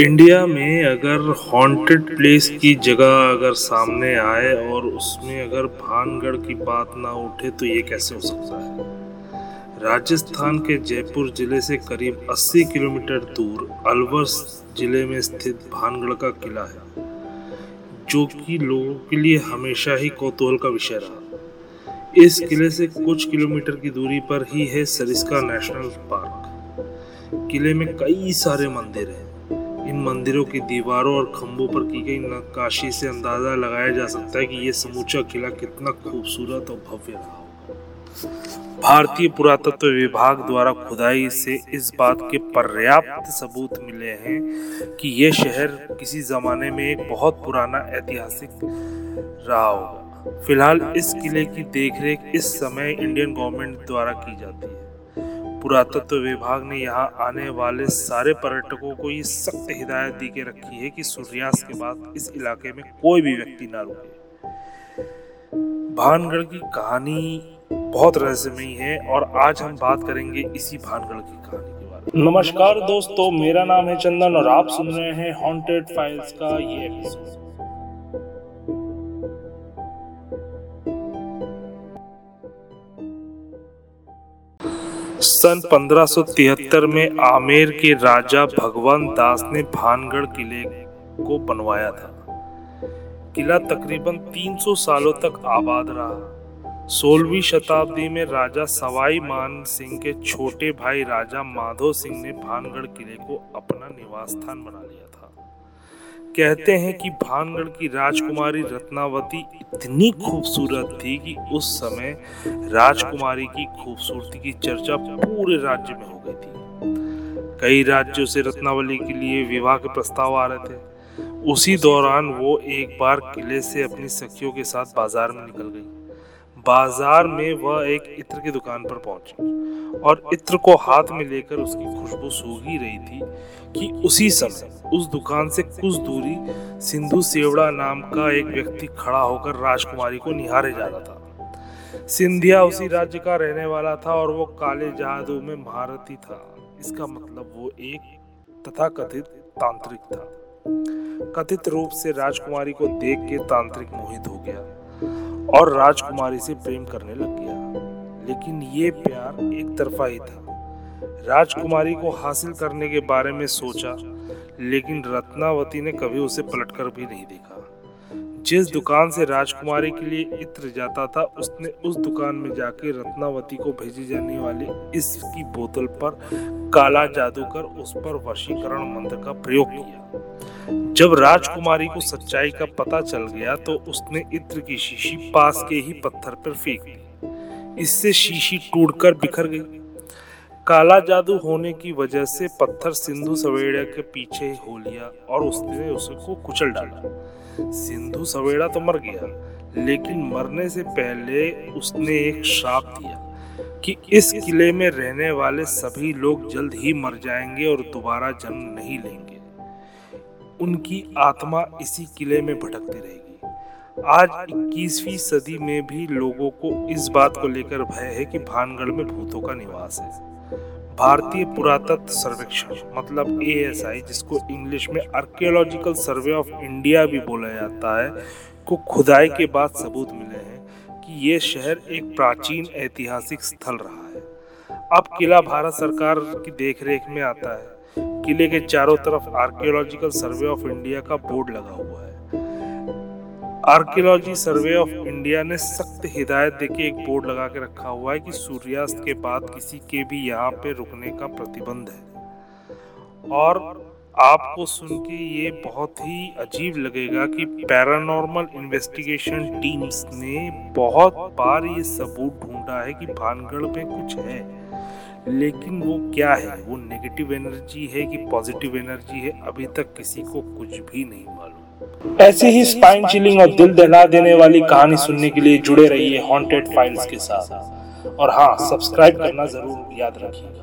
India में अगर haunted place की जगह अगर सामने आए और उसमें अगर भानगढ़ की बात ना उठे तो ये कैसे हो सकता है? राजस्थान के जयपुर ज़िले से करीब 80 किलोमीटर दूर अलवर ज़िले में स्थित भानगढ़ का किला है, जो कि लोगों के लिए हमेशा ही कौतूहल का विषय रहा। इस किले से कुछ किलोमीटर की दूरी पर ही है सरिस्का नेशनल पार्क। किले में कई सारे मंदिर हैं। इन मंदिरों की दीवारों और खंभों पर की गई नक्काशी से अंदाज़ा लगाया जा सकता है कि यह समूचा किला कितना खूबसूरत और भव्य रहा भारतीय पुरातत्व विभाग द्वारा खुदाई से इस बात के पर्याप्त सबूत मिले हैं कि यह शहर किसी जमाने में एक बहुत पुराना ऐतिहासिक रहा होगा। फ़िलहाल इस किले की देखरेख इस समय इंडियन गवर्नमेंट द्वारा की जाती है। पुरातत्व विभाग ने यहाँ आने वाले सारे पर्यटकों को ये सख्त हिदायत दी के रखी है कि सूर्यास्त के बाद इस इलाके में कोई भी व्यक्ति ना रुके। भानगढ़ की कहानी बहुत रहस्यमयी है और आज हम बात करेंगे इसी भानगढ़ की कहानी के बारे में। नमस्कार दोस्तों, मेरा नाम है चंदन और आप सुन रहे हैं हॉन्टेड फाइल्स का ये एपिसोड सन 1573 में आमेर के राजा भगवान दास ने भानगढ़ किले को बनवाया था। किला तकरीबन 300 सालों तक आबाद रहा। 16वीं शताब्दी में राजा सवाई मान सिंह के छोटे भाई राजा माधो सिंह ने भानगढ़ किले को अपना निवास स्थान बना लिया था। कहते हैं कि भानगढ़ की राजकुमारी रत्नावती इतनी खूबसूरत थी कि उस समय राजकुमारी की खूबसूरती की चर्चा पूरे राज्य में हो गई थी। कई राज्यों से रत्नावली के लिए विवाह के प्रस्ताव आ रहे थे। उसी दौरान वो एक बार किले से अपनी सखियों के साथ बाज़ार में निकल गई। बाज़ार में वह एक इत्र की दुकान पर पहुँची और इत्र को हाथ में लेकर उसकी खुशबू सूख ही रही थी कि उसी समय उस दुकान से कुछ दूरी सिंधु सेवड़ा नाम का एक व्यक्ति खड़ा होकर राजकुमारी को निहारे जा रहा था। सिंधिया उसी राज्य का रहने वाला था और वो काले जादू में महारथी था। इसका मतलब वो एक तथा कथित तांत्रिक था। कथित रूप से राजकुमारी को देख के तांत्रिक मोहित हो गया। और राजकुमारी से प्रेम करने लग गया। लेकिन ये प्यार एक तरफा ही था। राजकुमारी को हासिल करने के बारे में सोचा, लेकिन रत्नावती ने कभी उसे पलटकर भी नहीं देखा। जिस दुकान से राजकुमारी के लिए इत्र जाता था, उसने उस दुकान में जाके रत्नावती को भेजी जाने वाली इसकी बोतल पर काला जादू कर उस पर वशीकरण मंत्र का प्रयोग किया। जब राजकुमारी को सच्चाई का पता चल गया तो उसने इत्र की शीशी पास के ही पत्थर पर फेंक दी। इससे शीशी टूटकर बिखर गई। काला जादू होने की वजह से पत्थर सिंधु सवेड़ा के पीछे हो लिया और उसने उसको कुचल डाला। सिंधु सवेड़ा तो मर गया, लेकिन मरने से पहले उसने एक श्राप दिया कि इस किले में रहने वाले सभी लोग जल्द ही मर जाएँगे और दोबारा जन्म नहीं लेंगे। उनकी आत्मा इसी किले में भटकती रहेगी। आज 21वीं सदी में भी लोगों को इस बात को लेकर भय है कि भानगढ़ में भूतों का निवास है। भारतीय पुरातत्व सर्वेक्षण मतलब एएसआई जिसको इंग्लिश में आर्कियोलॉजिकल सर्वे ऑफ़ इंडिया भी बोला जाता है, को खुदाई के बाद सबूत मिले हैं कि ये शहर एक प्राचीन ऐतिहासिक स्थल रहा है। अब किला भारत सरकार की देखरेख में आता है। किले के चारों तरफ़ आर्कियोलॉजिकल सर्वे ऑफ़ इंडिया का बोर्ड लगा हुआ है। आर्कियोलॉजी सर्वे ऑफ़ इंडिया ने सख्त हिदायत देके एक बोर्ड लगा के रखा हुआ है कि सूर्यास्त के बाद किसी के भी यहाँ पे रुकने का प्रतिबंध है। और आपको सुन के ये बहुत ही अजीब लगेगा कि पैरानॉर्मल इन्वेस्टिगेशन टीम्स ने बहुत बार ये सबूत ढूंढा है कि भानगढ़ में कुछ है। लेकिन वो क्या है? वो नेगेटिव एनर्जी है कि पॉजिटिव एनर्जी है? अभी तक किसी को कुछ भी नहीं मालूम। ऐसी ही स्पाइन चिलिंग और दिल दहला देने वाली कहानी सुनने के लिए जुड़े रहिए हॉन्टेड फाइल्स के साथ। और हाँ सब्सक्राइब करना ज़रूर याद रखिएगा